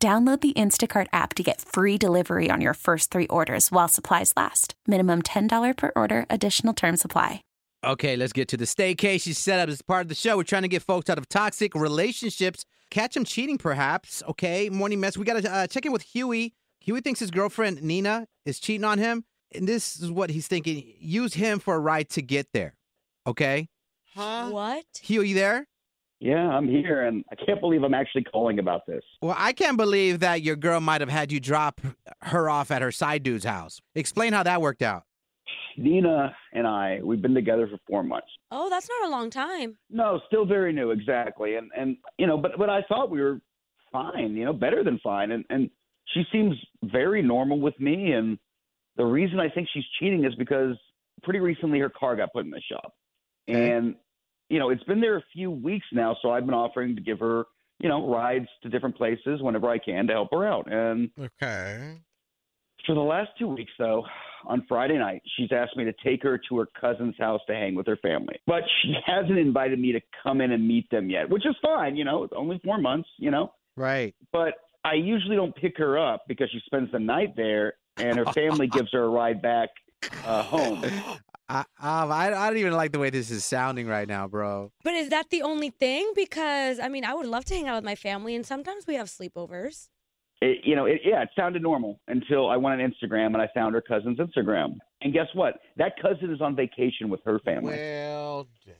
Download the Instacart app to get free delivery on your first three orders while supplies last. Minimum $10 per order, additional term supply. Okay, let's get to the staycation setup as part of the show. We're trying to get folks out of toxic relationships, catch them cheating, perhaps. Okay, morning mess. We got to uh, check in with Huey. Huey thinks his girlfriend, Nina, is cheating on him. And this is what he's thinking use him for a ride to get there. Okay? Huh? What? Huey, you there? Yeah, I'm here, and I can't believe I'm actually calling about this. Well, I can't believe that your girl might have had you drop her off at her side dude's house. Explain how that worked out. Nina and I, we've been together for four months. Oh, that's not a long time. No, still very new, exactly. And and you know, but but I thought we were fine, you know, better than fine. And and she seems very normal with me. And the reason I think she's cheating is because pretty recently her car got put in the shop, Okay. and you know, it's been there a few weeks now. So I've been offering to give her, you know, rides to different places whenever I can to help her out. And Okay. For the last two weeks, though, on Friday night, she's asked me to take her to her cousin's house to hang with her family. But she hasn't invited me to come in and meet them yet, which is fine. You know, it's only four months, you know. Right. But I usually don't pick her up because she spends the night there and her family gives her a ride back uh, home. I, um, I, I don't even like the way this is sounding right now, bro. But is that the only thing? Because I mean, I would love to hang out with my family, and sometimes we have sleepovers. It, you know, it, yeah, it sounded normal until I went on Instagram and I found her cousin's Instagram. And guess what? That cousin is on vacation with her family. Well, dang.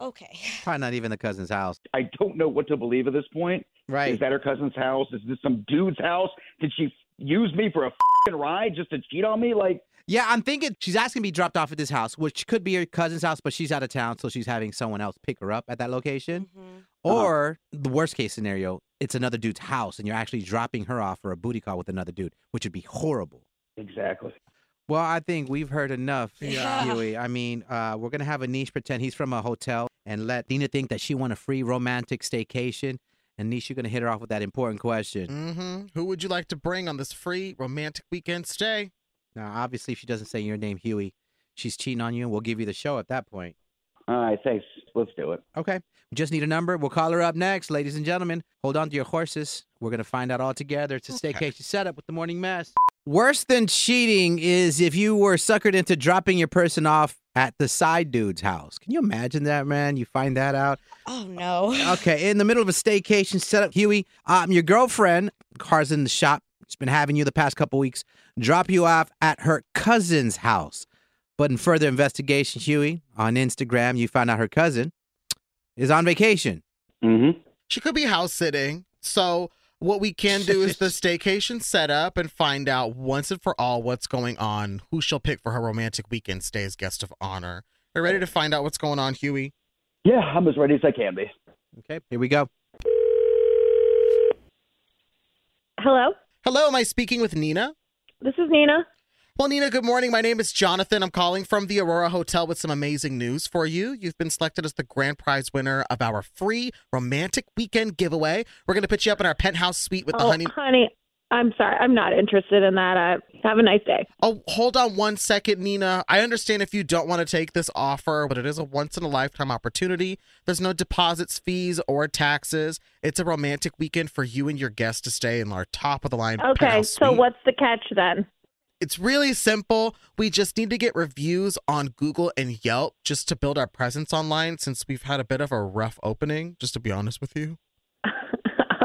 Okay. Probably not even the cousin's house. I don't know what to believe at this point. Right. Is that her cousin's house? Is this some dude's house? Did she use me for a fing ride just to cheat on me? Like, Yeah, I'm thinking she's asking to be dropped off at this house, which could be her cousin's house, but she's out of town, so she's having someone else pick her up at that location. Mhm. Or the worst case scenario, it's another dude's house, and you're actually dropping her off for a booty call with another dude, which would be horrible. exactly. Well, I think we've heard enough, Yeah. Huey. I mean, uh, we're gonna have Anish pretend he's from a hotel and let Nina think that she won a free romantic staycation. And Nish, you're gonna hit her off with that important question. Mm-hmm. Who would you like to bring on this free romantic weekend stay? Now, obviously, if she doesn't say your name, Huey, she's cheating on you, and we'll give you the show at that point. All right, thanks. Let's do it. Okay. We just need a number. We'll call her up next, ladies and gentlemen. Hold on to your horses. We're gonna find out all together. It's a Okay. staycation setup with the morning mess. Worse than cheating is if you were suckered into dropping your person off at the side dude's house. Can you imagine that, man? You find that out. Oh no. Okay, in the middle of a staycation setup, Huey, um, your girlfriend, car's in the shop. She's been having you the past couple weeks. Drop you off at her cousin's house. But in further investigation, Huey, on Instagram, you found out her cousin is on vacation. Mm-hmm. She could be house sitting. So what we can do is the staycation setup and find out once and for all what's going on, who she'll pick for her romantic weekend stay as guest of honor. Are you ready to find out what's going on, Huey? Yeah, I'm as ready as I can be. Okay, here we go. Hello, Hello, am I speaking with Nina? This is Nina. Well, Nina, good morning. My name is Jonathan. I'm calling from the Aurora Hotel with some amazing news for you. You've been selected as the grand prize winner of our free romantic weekend giveaway. We're going to put you up in our penthouse suite with the oh, honey. honey, I'm sorry. I'm not interested in that. Uh, have a nice day. Oh, hold on one second, Nina. I understand if you don't want to take this offer, but it is a once in a lifetime opportunity. There's no deposits, fees, or taxes. It's a romantic weekend for you and your guests to stay in our top of the line. Okay, so what's the catch then? It's really simple. We just need to get reviews on Google and Yelp just to build our presence online since we've had a bit of a rough opening, just to be honest with you.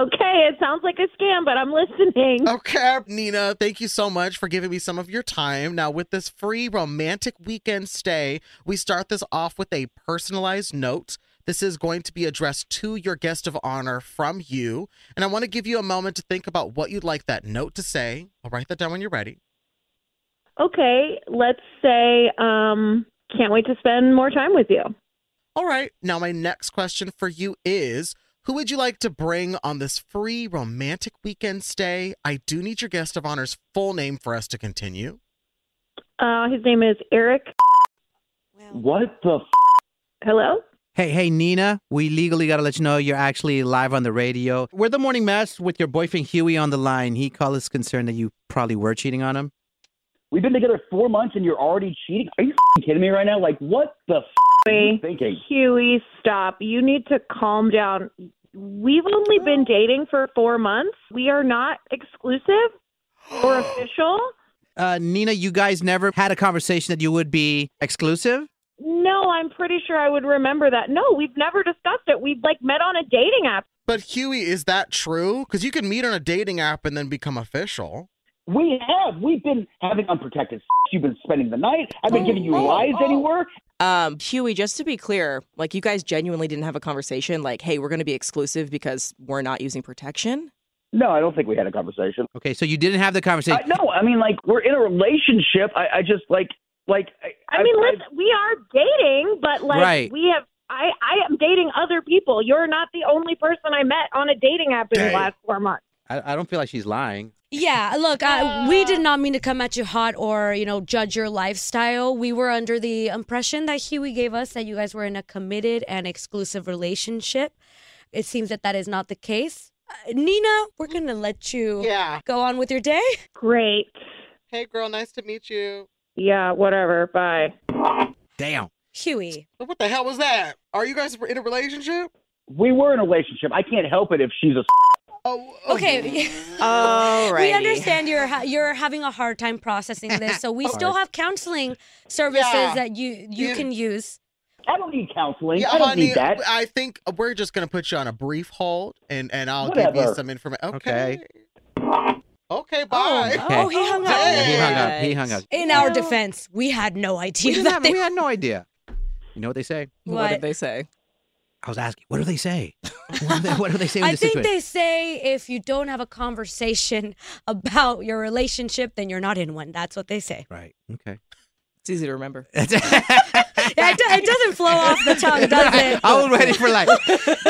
Okay, it sounds like a scam, but I'm listening. Okay, Nina, thank you so much for giving me some of your time. Now, with this free romantic weekend stay, we start this off with a personalized note. This is going to be addressed to your guest of honor from you. And I want to give you a moment to think about what you'd like that note to say. I'll write that down when you're ready. Okay, let's say, um, can't wait to spend more time with you. All right. Now, my next question for you is Who would you like to bring on this free romantic weekend stay? I do need your guest of honor's full name for us to continue. Uh, his name is Eric. What the? F- Hello? Hey, hey, Nina, we legally got to let you know you're actually live on the radio. We're the morning mess with your boyfriend Huey on the line. He called us concerned that you probably were cheating on him. We've been together four months and you're already cheating. Are you f***ing kidding me right now? Like, what the? F- are you Huey, thinking? Huey, stop. You need to calm down. We've only been dating for four months. We are not exclusive or official. Uh, Nina, you guys never had a conversation that you would be exclusive? No, I'm pretty sure I would remember that. No, we've never discussed it. We've like met on a dating app. But Huey, is that true? Because you can meet on a dating app and then become official. We have. We've been having unprotected. s***. You've been spending the night. I've been Oh, giving you oh, rides oh. anywhere. Um, Huey, just to be clear, like you guys genuinely didn't have a conversation like, hey, we're going to be exclusive because we're not using protection? No, I don't think we had a conversation. Okay, so you didn't have the conversation. I, no, I mean like we're in a relationship. I, I just like like. I, I mean, I, listen, we are dating, but like Right. we have. I I am dating other people. You're not the only person I met on a dating app in Dang. the last four months. I, I don't feel like she's lying. Yeah, look, uh, we did not mean to come at you hot or, you know, judge your lifestyle. We were under the impression that Huey gave us that you guys were in a committed and exclusive relationship. It seems that that is not the case. Uh, Nina, we're going to let you Yeah. go on with your day. Great. Hey, girl, nice to meet you. Yeah. Whatever. Bye. Damn. Huey. What the hell was that? Are you guys in a relationship? we were in a relationship. I can't help it if she's a. s***. Oh, oh. Okay. All right. We understand you're ha- you're having a hard time processing this, so we still have counseling services Yeah. that you you Yeah. can use. I don't need counseling. Yeah, I don't honey, need that. I think we're just gonna put you on a brief hold, and and I'll give you Whatever. some information. Okay. Okay. Okay. Oh. Bye. Oh, he hung up. Yeah, he hung up. He hung up. In our defense, we had no We, idea didn't that have, they we had no idea. You know what they say? What, What? did they say? I was asking, what do they say? What do they, what do they say I this think situation? they say if you don't have a conversation about your relationship, then you're not in one. That's what they say. Right. Okay. It's easy to remember. Yeah, it, do- it doesn't flow off the tongue, does it? I was ready for like,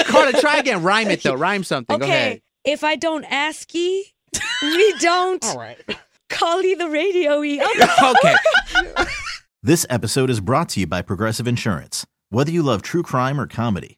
Carter, try again. Rhyme it though. Rhyme something. Go ahead. Okay, if I don't ask ye, we don't All right. call ye the radio ye. okay. This episode is brought to you by Progressive Insurance. Whether you love true crime or comedy,